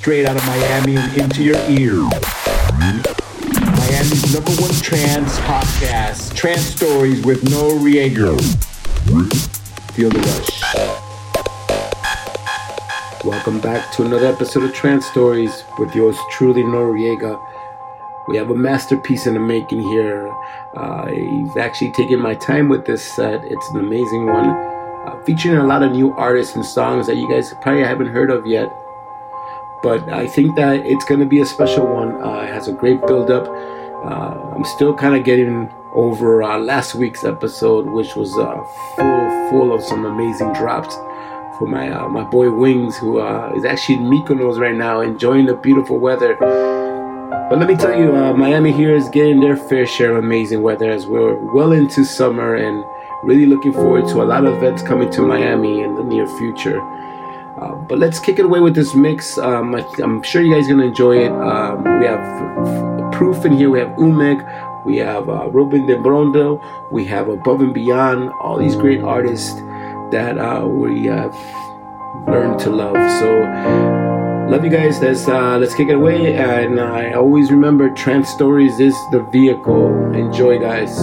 straight out of Miami and into your ear. Miami's number one trance podcast, Trance Stories with Noriega. Feel the rush. Welcome back to another episode of Trance Stories with yours truly, Noriega. We have a masterpiece in the making here. Uh, I've actually taken my time with this set. It's an amazing one, uh, featuring a lot of new artists and songs that you guys probably haven't heard of yet. But I think that it's going to be a special one. Uh, it has a great build up. Uh, I'm still kind of getting over uh, last week's episode, which was uh, full full of some amazing drops for my my boy Wings, who is actually in Mykonos right now, enjoying the beautiful weather. But let me tell you, uh, Miami here is getting their fair share of amazing weather as we're well into summer and really looking forward to a lot of events coming to Miami in the near future. Uh, but let's kick it away with this mix. Um, I, am sure you guys are gonna enjoy it. Um, we have Proof in here. We have Umek. We have uh, Ruben de Ronde. We have Above and Beyond. All these great artists that uh, we have learned to love. So love you guys. Let's uh, let's kick it away. And I always remember, Trance Stories is the vehicle. Enjoy, guys.